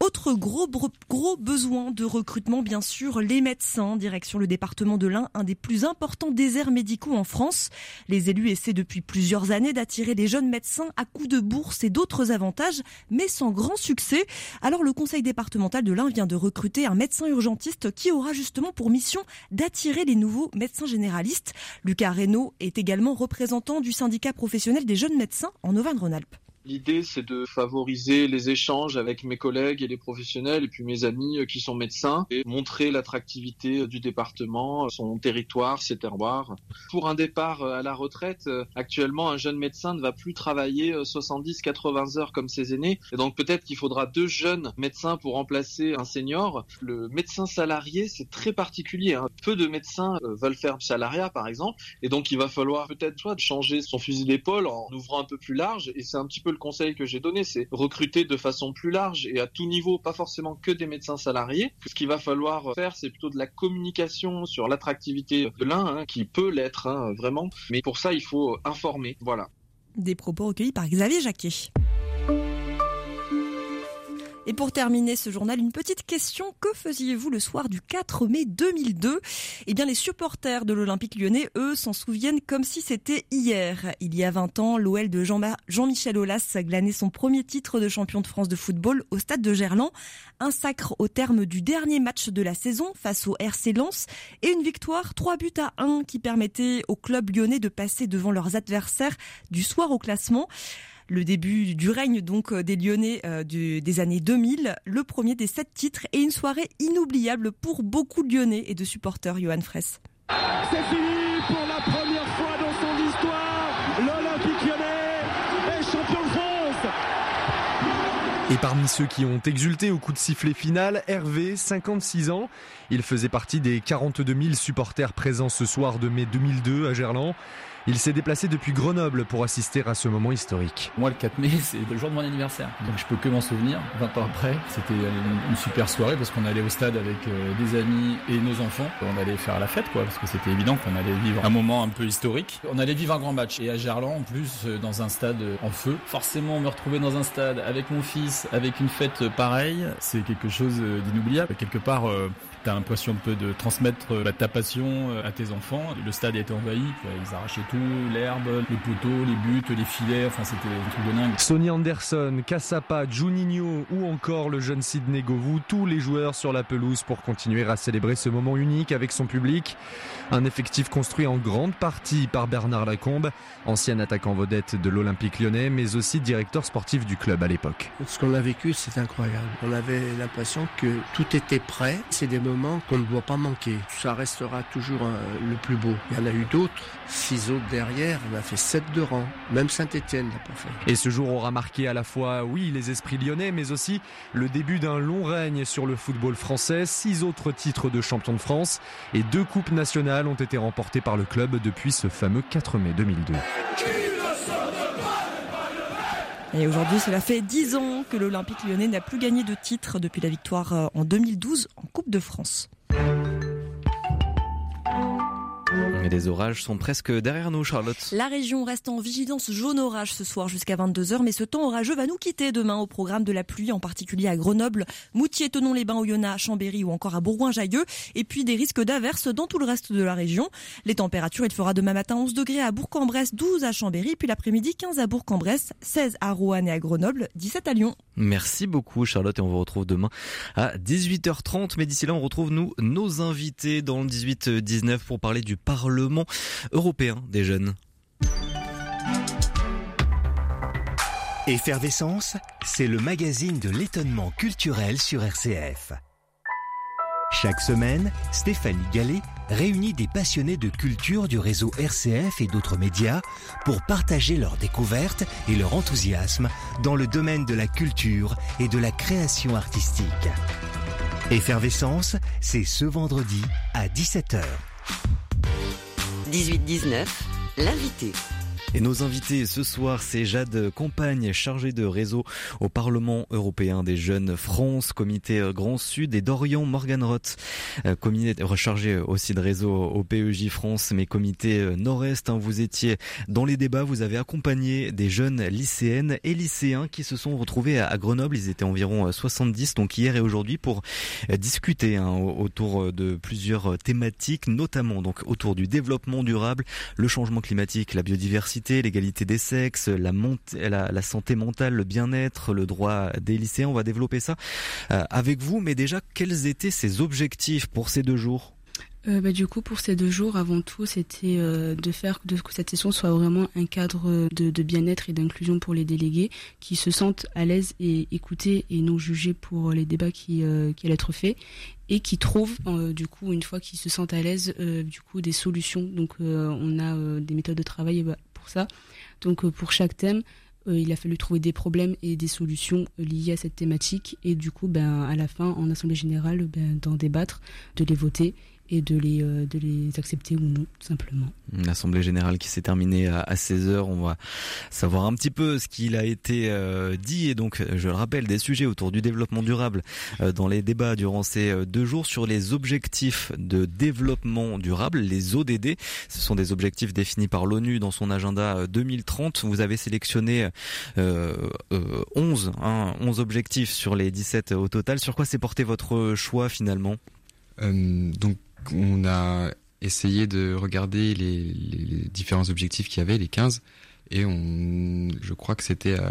Autre gros, gros besoin de recrutement, bien sûr, les médecins, direction le département de l'Ain, un des plus importants déserts médicaux en France. Les élus essaient depuis plusieurs années d'attirer les jeunes médecins à coups de bourse et d'autres avantages, mais sans grand succès. Alors le conseil départemental de l'Ain vient de recruter un médecin urgentiste qui aura justement pour mission d'attirer les nouveaux médecins généralistes. Lucas Reynaud est également représentant du syndicat professionnel des jeunes médecins en Auvergne-Rhône-Alpes. L'idée, c'est de favoriser les échanges avec mes collègues et les professionnels et puis mes amis qui sont médecins et montrer l'attractivité du département, son territoire, ses terroirs. Pour un départ à la retraite, actuellement, un jeune médecin ne va plus travailler 70-80 heures comme ses aînés. Et donc peut-être qu'il faudra deux jeunes médecins pour remplacer un senior. Le médecin salarié, c'est très particulier. Hein. Peu de médecins veulent faire salariat, par exemple. Et donc il va falloir peut-être soit changer son fusil d'épaule en ouvrant un peu plus large. Et c'est un petit peu seul conseil que j'ai donné, c'est recruter de façon plus large et à tout niveau, pas forcément que des médecins salariés. Ce qu'il va falloir faire, c'est plutôt de la communication sur l'attractivité de l'un, hein, qui peut l'être hein, vraiment. Mais pour ça, il faut informer. Voilà. Des propos recueillis par Xavier Jacquet. Et pour terminer ce journal, une petite question. Que faisiez-vous le soir du 4 mai 2002 Eh bien, les supporters de l'Olympique lyonnais, eux, s'en souviennent comme si c'était hier. Il y a 20 ans, l'OL de Jean-Michel Aulas glanait son premier titre de champion de France de football au stade de Gerland. Un sacre au terme du dernier match de la saison face au RC Lens et une victoire 3 buts à 1 qui permettait au club lyonnais de passer devant leurs adversaires du soir au classement le début du règne donc euh, des Lyonnais euh, des années 2000, le premier des sept titres et une soirée inoubliable pour beaucoup de Lyonnais et de supporters, Johan Fraisse. C'est fini pour la première fois dans son histoire, l'Olympique lyonnais est champion de France et parmi ceux qui ont exulté au coup de sifflet final, Hervé, 56 ans. Il faisait partie des 42 000 supporters présents ce soir de mai 2002 à Gerland. Il s'est déplacé depuis Grenoble pour assister à ce moment historique. Moi, le 4 mai, c'est le jour de mon anniversaire. Donc je peux que m'en souvenir. 20 ans après, c'était une, super soirée parce qu'on allait au stade avec euh, des amis et nos enfants. On allait faire la fête, quoi, parce que c'était évident qu'on allait vivre un moment un peu historique. On allait vivre un grand match. Et à Gerland, en plus, euh, dans un stade en feu. Forcément, me retrouver dans un stade avec mon fils, avec une fête pareille, c'est quelque chose d'inoubliable. Quelque part, T'as l'impression un peu de transmettre euh, ta passion euh, à tes enfants. Le stade a été envahi, ils arrachaient tout, l'herbe, les poteaux, les buts, les filets, enfin c'était un truc de dingue. Sonny Anderson, Cassapa, Juninho ou encore le jeune Sidney Govou, tous les joueurs sur la pelouse pour continuer à célébrer ce moment unique avec son public. Un effectif construit en grande partie par Bernard Lacombe, ancien attaquant vedette de l'Olympique lyonnais, mais aussi directeur sportif du club à l'époque. Ce qu'on a vécu, c'est incroyable. On avait l'impression que tout était prêt. C'est des moments qu'on ne doit pas manquer. Ça restera toujours euh, le plus beau. Il y en a eu d'autres, six autres derrière. On a fait sept de rang. Même Saint-Etienne n'a pas fait. Et ce jour aura marqué à la fois, oui, les esprits lyonnais, mais aussi le début d'un long règne sur le football français. Six autres titres de champion de France et deux coupes nationales ont été remportés par le club depuis ce fameux 4 mai 2002. Et aujourd'hui, cela fait 10 ans que l'Olympique lyonnais n'a plus gagné de titre depuis la victoire euh, en 2012 en Coupe de France. Les orages sont presque derrière nous, Charlotte. La région reste en vigilance jaune orage ce soir jusqu'à 22h, mais ce temps orageux va nous quitter demain au programme de la pluie, en particulier à Grenoble, Moutier, Tonon-les-Bains, Oyonnax, Chambéry ou encore à Bourgoin-Jailleux, et puis des risques d'averses dans tout le reste de la région. Les températures, il fera demain matin 11 degrés à Bourg-en-Bresse, 12 à Chambéry, puis l'après-midi 15 à Bourg-en-Bresse, 16 à Roanne et à Grenoble, 17 à Lyon. Merci beaucoup Charlotte et on vous retrouve demain à 18h30. Mais d'ici là, on retrouve nous nos invités dans le 18-19 pour parler du Parlement européen des jeunes. Effervescence, c'est le magazine de l'étonnement culturel sur RCF. Chaque semaine, Stéphanie Gallet réunit des passionnés de culture du réseau RCF et d'autres médias pour partager leurs découvertes et leur enthousiasme dans le domaine de la culture et de la création artistique. Effervescence, c'est ce vendredi à 17h. 18-19, l'invité. Et nos invités ce soir, c'est Jade Compagne, chargée de réseau au Parlement européen des jeunes France, comité Grand Sud, et Dorian Morganroth, euh, comité rechargé aussi de réseau au PEJ France, mais comité euh, Nord-Est. Hein. vous étiez dans les débats, vous avez accompagné des jeunes lycéennes et lycéens qui se sont retrouvés à Grenoble. Ils étaient environ 70, euh, donc hier et aujourd'hui, pour discuter hein, autour de plusieurs thématiques, notamment donc autour du développement durable, le changement climatique, la biodiversité l'égalité des sexes, la, la, santé mentale, le bien-être, le droit des lycéens. On va développer ça euh, avec vous. Mais déjà, quels étaient ces objectifs pour ces deux jours? Euh, bah, du coup, pour ces deux jours, avant tout, c'était euh, de faire que cette session soit vraiment un cadre de, bien-être et d'inclusion pour les délégués, qui se sentent à l'aise et écoutés et non jugés pour les débats qui, qui allaient être faits, et qui trouvent, du coup, une fois qu'ils se sentent à l'aise, du coup, des solutions. Donc, on a des méthodes de travail ça. Donc euh, pour chaque thème, euh, il a fallu trouver des problèmes et des solutions euh, liées à cette thématique et du coup ben à la fin en assemblée générale ben, d'en débattre, de les voter et de les, euh, de les accepter ou non, tout simplement. L'Assemblée générale qui s'est terminée à, 16h, on va savoir un petit peu ce qu'il a été euh, dit et donc, je le rappelle, des sujets autour du développement durable euh, dans les débats durant ces deux jours sur les objectifs de développement durable, les ODD. Ce sont des objectifs définis par l'ONU dans son agenda 2030. Vous avez sélectionné 11, hein, 11 objectifs sur les 17 au total. Sur quoi s'est porté votre choix finalement? Donc on a essayé de regarder les, différents objectifs qu'il y avait, les 15, et on, je crois que c'était euh,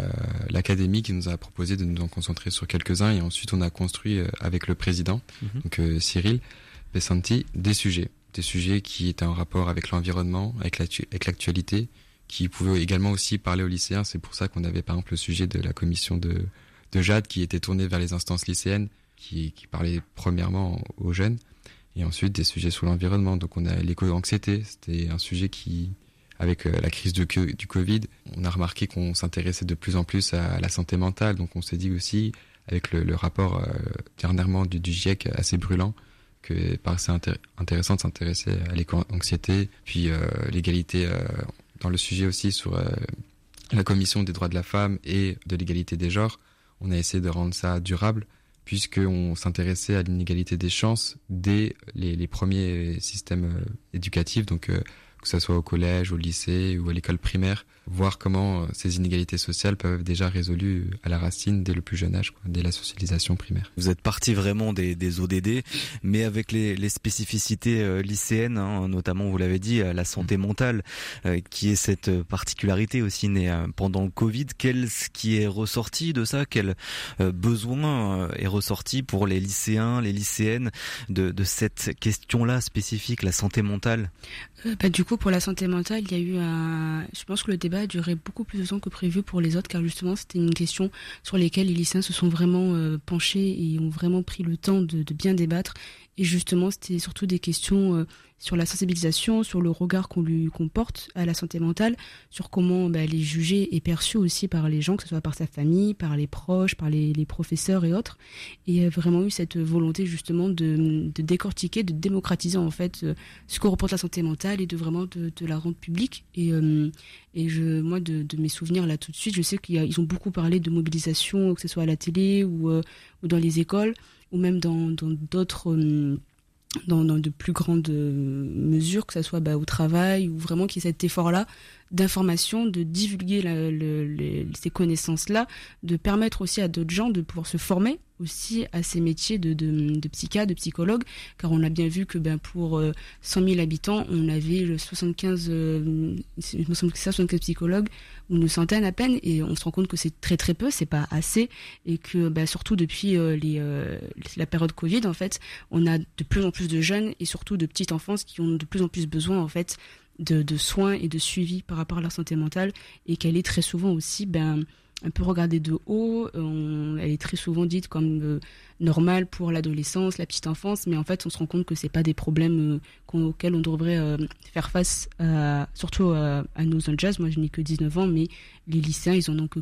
l'académie qui nous a proposé de nous en concentrer sur quelques-uns, et ensuite on a construit euh, avec le président, mhm. donc euh, Cyril Pessanti, des sujets, des sujets qui étaient en rapport avec l'environnement, avec l'actualité, qui pouvaient également aussi parler aux lycéens. C'est pour ça qu'on avait par exemple le sujet de la commission de, de Jade qui était tournée vers les instances lycéennes, qui, qui parlait premièrement aux jeunes et ensuite des sujets sur l'environnement. Donc on a l'éco-anxiété, c'était un sujet qui, avec euh, la crise du, du Covid, on a remarqué qu'on s'intéressait de plus en plus à la santé mentale. Donc on s'est dit aussi, avec le, rapport euh, dernièrement du, GIEC assez brûlant, que paraissait intéressant de s'intéresser à l'éco-anxiété, puis euh, l'égalité dans le sujet aussi sur la commission des droits de la femme et de l'égalité des genres. On a essayé de rendre ça durable puisqu'on s'intéressait à l'inégalité des chances dès les, premiers systèmes euh, éducatifs, euh, que ce soit au collège, au lycée ou à l'école primaire, voir comment euh, ces inégalités sociales peuvent être déjà résolues à la racine dès le plus jeune âge, dès la socialisation primaire. Vous êtes parti vraiment des, des ODD, mais avec les, les spécificités euh, lycéennes, hein, notamment vous l'avez dit, la santé mentale, euh, qui est cette particularité aussi née pendant le Covid. Quel ce qui est ressorti de ça Quel besoin est ressorti pour les lycéens, les lycéennes de, de cette question-là spécifique, la santé mentale? Bah, Du coup, pour la santé mentale, il y a eu un... Je pense que le débat a duré beaucoup plus de temps que prévu pour les autres, car justement, c'était une question sur laquelle les lycéens se sont vraiment euh, penchés et ont vraiment pris le temps de, de bien débattre. Et justement, c'était surtout des questions euh, sur la sensibilisation, sur le regard qu'on lui comporte à la santé mentale, sur comment bah, les juger et perçu aussi par les gens, que ce soit par sa famille, par les proches, par les, les professeurs et autres. Et il y a vraiment eu cette volonté justement de, de décortiquer, de démocratiser en fait euh, ce que représente la santé mentale et de vraiment de, de la rendre publique. Et, euh, et je, moi, de, de, mes souvenirs là tout de suite, je sais qu'ils ont beaucoup parlé de mobilisation, que ce soit à la télé ou, ou dans les écoles ou même dans d'autres euh, dans, de plus grandes euh, mesures, que ce soit bah, au travail ou vraiment qu'il y ait cet effort-là d'information, de divulguer ces connaissances-là, de permettre aussi à d'autres gens de pouvoir se former aussi à ces métiers de, de, de psychiatre, de psychologue, car on a bien vu que ben, pour 100 euh, 000 habitants, on avait 75, euh, 75 psychologues, ou une centaine à peine, et on se rend compte que c'est très très peu, c'est pas assez, et que ben, surtout depuis euh, les, euh, la période Covid, en fait, on a de plus en plus de jeunes, et surtout de petites enfances qui ont de plus en plus besoin, en fait, de, soins et de suivi par rapport à leur santé mentale et qu'elle est très souvent aussi ben, un peu regardée de haut. Elle est très souvent dite comme euh, normale pour l'adolescence, la petite enfance, mais en fait on se rend compte que c'est pas des problèmes euh, auxquels on devrait euh, faire face, surtout à nos jeunes. Moi je n'ai que 19 ans, mais les lycéens ils en ont que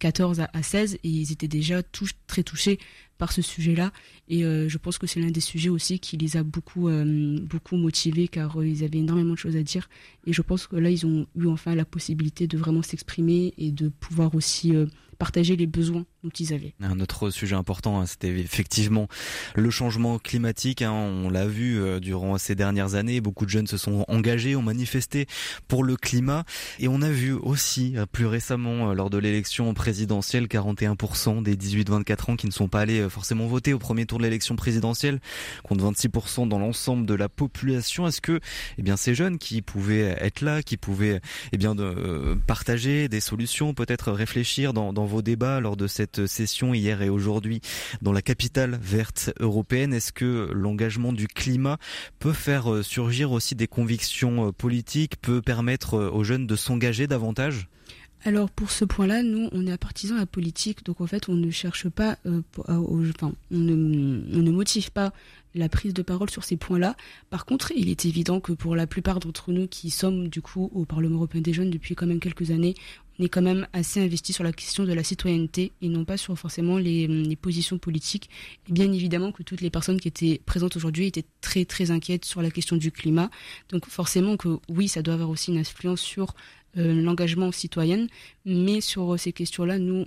14 à 16 et ils étaient déjà très touchés par ce sujet-là. Et euh, je pense que c'est l'un des sujets aussi qui les a beaucoup euh, beaucoup motivés car euh, ils avaient énormément de choses à dire. Et je pense que là ils ont eu enfin la possibilité de vraiment s'exprimer et de pouvoir aussi partager les besoins dont ils avaient. Un autre sujet important, hein, c'était effectivement le changement climatique. Hein, on l'a vu euh, durant ces dernières années, beaucoup de jeunes se sont engagés, ont manifesté pour le climat. Et on a vu aussi euh, plus récemment, euh, lors de l'élection présidentielle, 41% des 18-24 ans qui ne sont pas allés forcément voter au premier tour de l'élection présidentielle, contre 26% dans l'ensemble de la population. Est-ce que eh bien, ces jeunes qui pouvaient être là, qui pouvaient eh bien, partager des solutions, peut-être réfléchir dans vos débats lors de cette session hier et aujourd'hui dans la capitale verte européenne. Est-ce que l'engagement du climat peut faire euh, surgir aussi des convictions euh, politiques, peut permettre euh, aux jeunes de s'engager davantage? Alors pour ce point-là, nous, on est partisans à la politique, donc en fait, on ne cherche pas, enfin, on ne motive pas la prise de parole sur ces points-là. Par contre, il est évident que pour la plupart d'entre nous qui sommes du coup au Parlement européen des jeunes depuis quand même quelques années, est quand même assez investi sur la question de la citoyenneté et non pas sur forcément les, les positions politiques. Et bien évidemment que toutes les personnes qui étaient présentes aujourd'hui étaient très très inquiètes sur la question du climat. Donc forcément que oui, ça doit avoir aussi une influence sur l'engagement citoyen, mais sur ces questions-là, nous,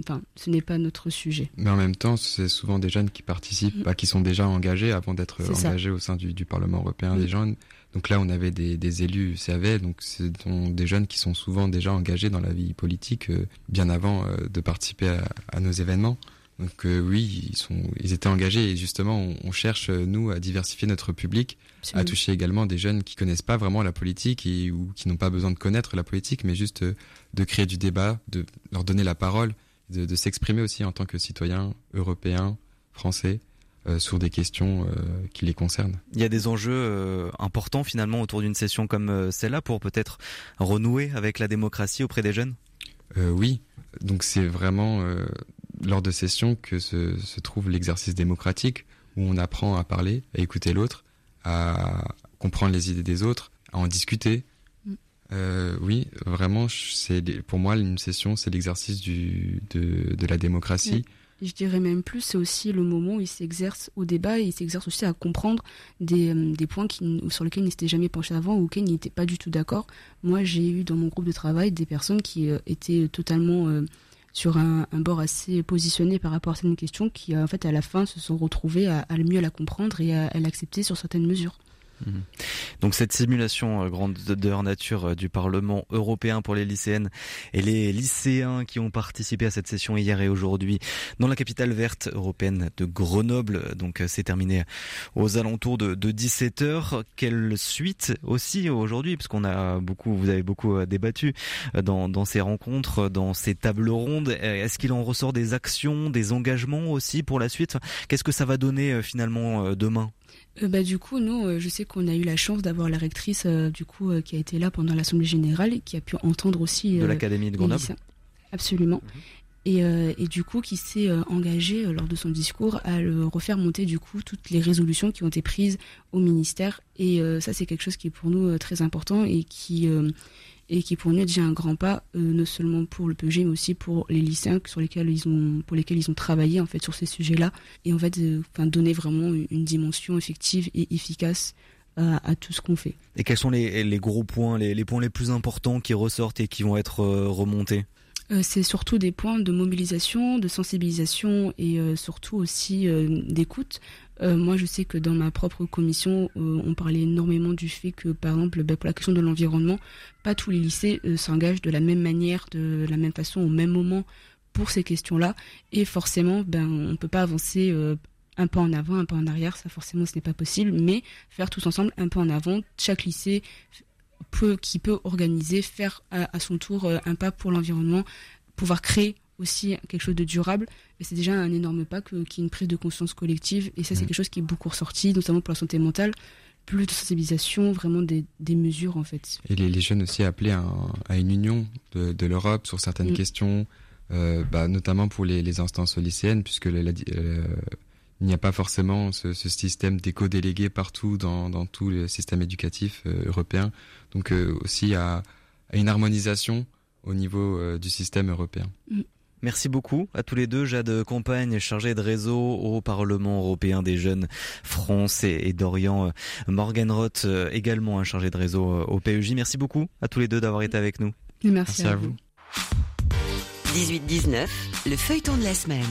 enfin, ce n'est pas notre sujet. Mais en même temps, c'est souvent des jeunes qui participent, mm. bah, qui sont déjà engagés avant d'être engagés au sein du, du Parlement européen mm. des jeunes. Donc là, on avait des, des élus CAV, donc c'est des jeunes qui sont souvent déjà engagés dans la vie politique euh, bien avant euh, de participer à, à, nos événements. Donc euh, oui, ils, sont, ils étaient engagés et justement, on, on cherche, nous, à diversifier notre public, Absolument. à toucher également des jeunes qui connaissent pas vraiment la politique et, ou qui n'ont pas besoin de connaître la politique, mais juste euh, de créer du débat, de leur donner la parole, de, de s'exprimer aussi en tant que citoyen européen, français, euh, sur des questions euh, qui les concernent. Il y a des enjeux euh, importants finalement autour d'une session comme euh, celle-là pour peut-être renouer avec la démocratie auprès des jeunes? Oui, donc c'est vraiment lors de sessions que se, se trouve l'exercice démocratique où on apprend à parler, à écouter l'autre, à comprendre les idées des autres, à en discuter. Mm. Euh, oui, vraiment, c'est pour moi une session, c'est l'exercice de, de, la démocratie. Mm. Je dirais même plus, c'est aussi le moment où il s'exerce au débat et il s'exerce aussi à comprendre des, euh, des points qui, sur lesquels il n'était jamais penché avant ou auxquels il n'était pas du tout d'accord. Moi, j'ai eu dans mon groupe de travail des personnes qui euh, étaient totalement euh, sur un, bord assez positionné par rapport à certaines questions qui, en fait, à la fin, se sont retrouvés à, mieux la comprendre et à l'accepter sur certaines mesures. Mmh. Donc cette simulation euh, grandeur nature euh, du Parlement européen pour les lycéennes et les lycéens qui ont participé à cette session hier et aujourd'hui dans la capitale verte européenne de Grenoble. Donc euh, c'est terminé aux alentours de, de 17h. Quelle suite aussi aujourd'hui puisqu'on a beaucoup, vous avez beaucoup débattu dans, dans ces rencontres, dans ces tables rondes. Est-ce qu'il en ressort des actions, des engagements aussi pour la suite? Qu'est-ce que ça va donner finalement demain? Euh, bah, du coup, nous, euh, je sais qu'on a eu la chance d'avoir la rectrice euh, du coup qui a été là pendant l'Assemblée générale et qui a pu entendre aussi de l'Académie de Grenoble. Absolument. -hmm. Et, et, du coup qui s'est engagé euh, lors de son discours à le refaire monter du coup toutes les résolutions qui ont été prises au ministère et ça c'est quelque chose qui est pour nous très important et qui et qui pour nous est déjà un grand pas euh, non seulement pour le PG mais aussi pour les lycéens sur lesquels ils ont pour lesquels ils ont travaillé en fait sur ces sujets-là et en fait euh, donner vraiment une dimension effective et efficace à, à tout ce qu'on fait. Et quels sont les, les gros points les, les points les plus importants qui ressortent et qui vont être euh, remontés? C'est surtout des points de mobilisation, de sensibilisation et euh, surtout aussi euh, d'écoute. Euh, moi, je sais que dans ma propre commission, euh, on parlait énormément du fait que, par exemple, ben, pour la question de l'environnement, pas tous les lycées euh, s'engagent de la même manière, de la même façon, au même moment pour ces questions-là. Et forcément, ben, on ne peut pas avancer euh, un pas en avant, un pas en arrière, ça forcément ce n'est pas possible, mais faire tous ensemble un pas en avant, chaque lycée peut, qui peut organiser, faire à, à son tour euh, un pas pour l'environnement, pouvoir créer aussi quelque chose de durable, mais c'est déjà un énorme pas qu'il y ait une prise de conscience collective, et ça c'est mmh. quelque chose qui est beaucoup ressorti, notamment pour la santé mentale, plus de sensibilisation, vraiment des, des mesures en fait. Et les, les jeunes aussi appelés à, à, une union de, de l'Europe sur certaines mmh. questions, euh, bah, notamment pour les, les instances lycéennes, puisque la, la, euh, il n'y a pas forcément ce, ce système d'éco-délégués partout dans, dans tout le système éducatif euh, européen. Donc euh, aussi à, à, une harmonisation au niveau euh, du système européen. Mm. Merci beaucoup à tous les deux. Jade Compagne, chargée de réseau au Parlement européen des jeunes France et, et Dorian Morgan Roth, également un chargé de réseau au PEJ. Merci beaucoup à tous les deux d'avoir été avec nous. Merci, Merci à, à vous. 18-19, le feuilleton de la semaine.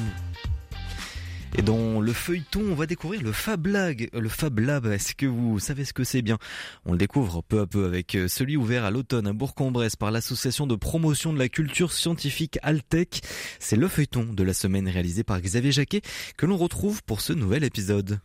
Et dans le feuilleton, on va découvrir le Fab Lab. Le Fab Lab, est-ce que vous savez ce que c'est bien? On le découvre peu à peu avec euh, celui ouvert à l'automne à Bourg-en-Bresse par l'association de promotion de la culture scientifique Altec. C'est le feuilleton de la semaine réalisé par Xavier Jacquet que l'on retrouve pour ce nouvel épisode.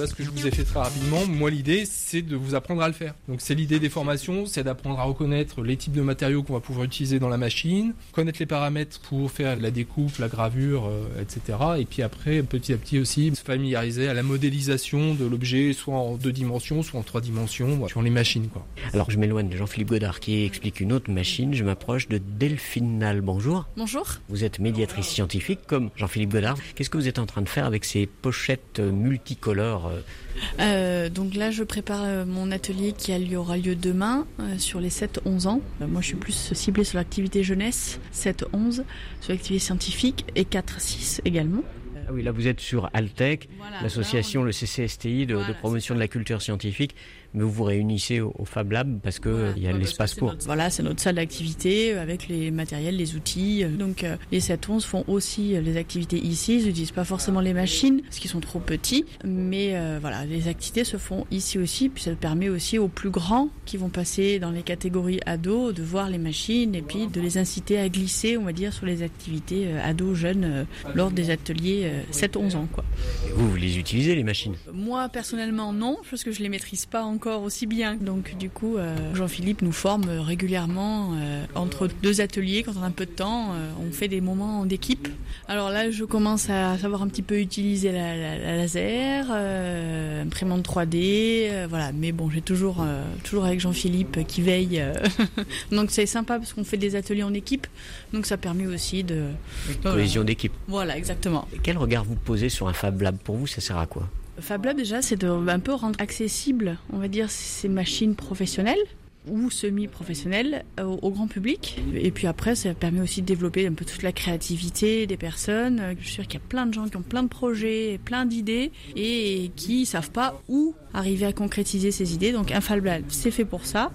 Là, ce que je vous ai fait très rapidement, moi l'idée c'est de vous apprendre à le faire. Donc c'est l'idée des formations, c'est d'apprendre à reconnaître les types de matériaux qu'on va pouvoir utiliser dans la machine, connaître les paramètres pour faire la découpe, la gravure, euh, etc. Et puis après, petit à petit aussi, se familiariser à la modélisation de l'objet, soit en deux dimensions, soit en trois dimensions, voilà, sur les machines. Quoi. Alors je m'éloigne de Jean-Philippe Godard qui explique une autre machine, je m'approche de Delphinal. Bonjour. Bonjour. Vous êtes médiatrice scientifique comme Jean-Philippe Godard. Qu'est-ce que vous êtes en train de faire avec ces pochettes multicolores euh, donc là, je prépare euh, mon atelier qui aura lieu demain euh, sur les 7-11 ans. moi, je suis plus ciblée sur l'activité jeunesse, 7-11, sur l'activité scientifique et 4-6 également. Ah oui, là vous êtes sur Altec, l'association, le CCSTI de, de promotion de la culture scientifique mais vous vous réunissez au, Fab Lab parce que il y a l'espace pour. voilà, c'est notre salle d'activité avec les matériels, les outils. Donc euh, les 7-11 font aussi les activités ici. Ils n'utilisent pas forcément les machines parce qu'ils sont trop petits, mais euh, voilà, les activités se font ici aussi. Puis ça permet aussi aux plus grands qui vont passer dans les catégories ados de voir les machines et puis de les inciter à glisser, on va dire, sur les activités euh, ados jeunes lors des ateliers 7-11 ans. Quoi. vous, vous les utilisez les machines? Moi personnellement non, parce que je les maîtrise pas encore encore aussi bien. Donc du coup, euh, Jean-Philippe nous forme régulièrement euh, entre deux ateliers quand on a un peu de temps. Euh, on fait des moments d'équipe. Alors là, je commence à savoir un petit peu utiliser la, laser, imprimante 3D, voilà. Mais bon, j'ai toujours toujours avec Jean-Philippe qui veille. donc c'est sympa parce qu'on fait des ateliers en équipe. Donc ça permet aussi de cohésion d'équipe. Voilà, exactement. quel regard vous posez sur un Fab Lab? Pour vous, ça sert à quoi? Fab Lab déjà, c'est de un peu rendre accessible, on va dire, ces machines professionnelles ou semi-professionnelles au, grand public. Et puis après, ça permet aussi de développer un peu toute la créativité des personnes. Je suis sûre qu'il y a plein de gens qui ont plein de projets, plein d'idées et qui savent pas où arriver à concrétiser ces idées. Donc un Fab Lab, c'est fait pour ça.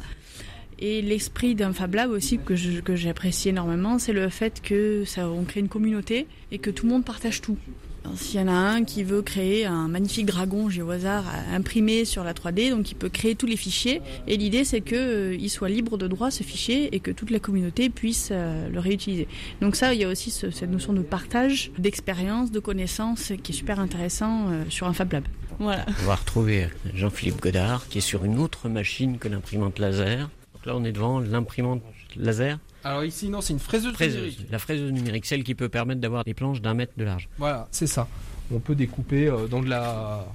Et l'esprit d'un Fab Lab aussi que j'apprécie énormément, c'est le fait que ça on crée une communauté et que tout le monde partage tout. S'il y en a un qui veut créer un magnifique dragon, j'ai au hasard imprimé sur la 3D, donc il peut créer tous les fichiers. Et l'idée, c'est qu'il euh, soit libre de droit ce fichier et que toute la communauté puisse euh, le réutiliser. Donc ça, il y a aussi cette notion de partage, d'expérience, de connaissances qui est super intéressant euh, sur un Fab Lab. Voilà. On va retrouver Jean-Philippe Godard qui est sur une autre machine que l'imprimante laser. Donc là, on est devant l'imprimante laser. Alors ici, non, c'est une fraiseuse, numérique. La fraiseuse numérique, celle qui peut permettre d'avoir des planches d'un mètre de large. Voilà, c'est ça. On peut découper euh, dans de la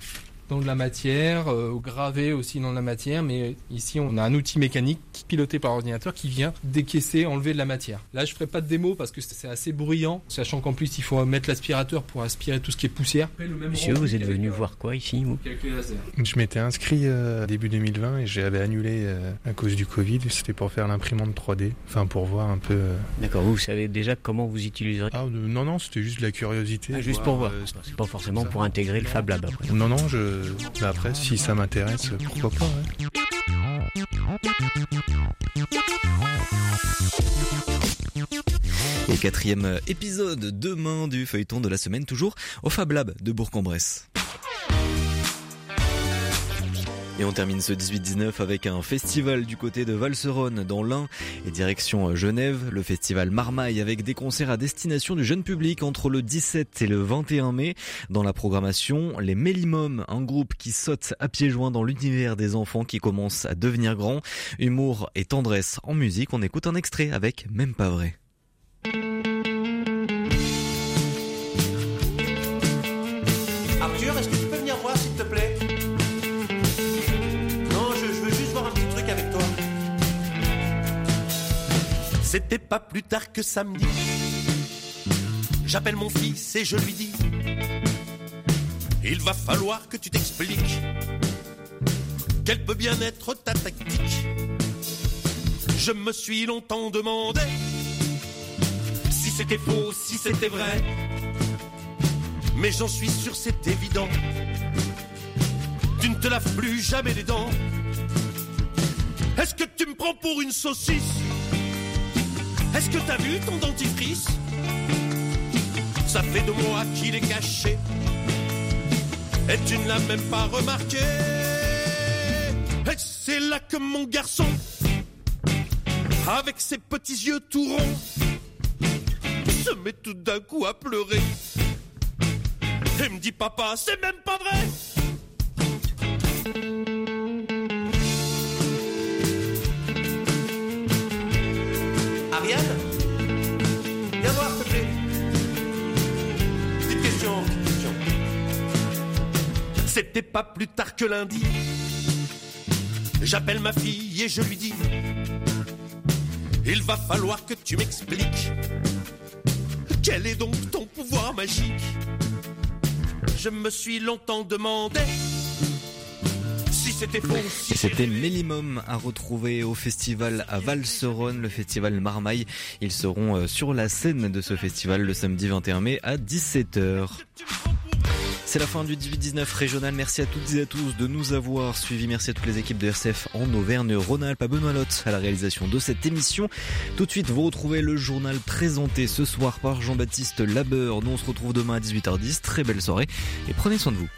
dans de la matière, euh, gravé aussi dans de la matière, mais ici on a un outil mécanique piloté par ordinateur qui vient décaisser, enlever de la matière. Là je ferai pas de démo parce que c'est assez bruyant, sachant qu'en plus il faut mettre l'aspirateur pour aspirer tout ce qui est poussière. Monsieur, vous êtes venu voir quoi ici Je m'étais inscrit euh, début 2020 et j'avais annulé euh, à cause du Covid, c'était pour faire l'imprimante 3D, enfin pour voir un peu... Euh, D'accord, vous savez déjà comment vous utiliserez? Ah, Non, non, c'était juste de la curiosité. Ah, juste pour voir, c'est pas forcément pour intégrer le Fab Lab après. Non, non, je mais après, si ça m'intéresse, pourquoi pas. Et quatrième épisode demain du feuilleton de la semaine, toujours au Fab Lab de Bourg-en-Bresse. Et on termine ce 18-19 avec un festival du côté de Valseronne dans l'Ain et direction Genève, le festival Marmaille avec des concerts à destination du jeune public entre le 17 et le 21 mai. Dans la programmation, les Mélimum, un groupe qui saute à pieds joints dans l'univers des enfants qui commencent à devenir grands. Humour et tendresse en musique, on écoute un extrait avec Même pas vrai. C'était pas plus tard que samedi. J'appelle mon fils et je lui dis Il va falloir que tu t'expliques. Quelle peut bien être ta tactique Je me suis longtemps demandé si c'était faux, si c'était vrai. Mais j'en suis sûr, c'est évident. Tu ne te laves plus jamais les dents. Est-ce que tu me prends pour une saucisse? Est-ce que t'as vu ton dentifrice Ça fait deux mois qu'il est caché. Et tu ne l'as même pas remarqué. Et c'est là que mon garçon, avec ses petits yeux tout ronds, se met tout d'un coup à pleurer. Et me dit papa, c'est même pas vrai. C'était pas plus tard que lundi. J'appelle ma fille et je lui dis Il va falloir que tu m'expliques Quel est donc ton pouvoir magique Je me suis longtemps demandé si c'était Et c'était Mélimum à retrouver au festival à Valseronne, le festival Marmaille. Ils seront euh, sur la scène de ce festival le samedi 21 mai à 17h. C'est la fin du 18-19 régional. Merci à toutes et à tous de nous avoir suivis. Merci à toutes les équipes de RCF en Auvergne-Rhône-Alpes, à Benoît Lotte à la réalisation de cette émission. Tout de suite, vous retrouvez le journal présenté ce soir par Jean-Baptiste Labeur. Nous, on se retrouve demain à 18h10. Très belle soirée et prenez soin de vous.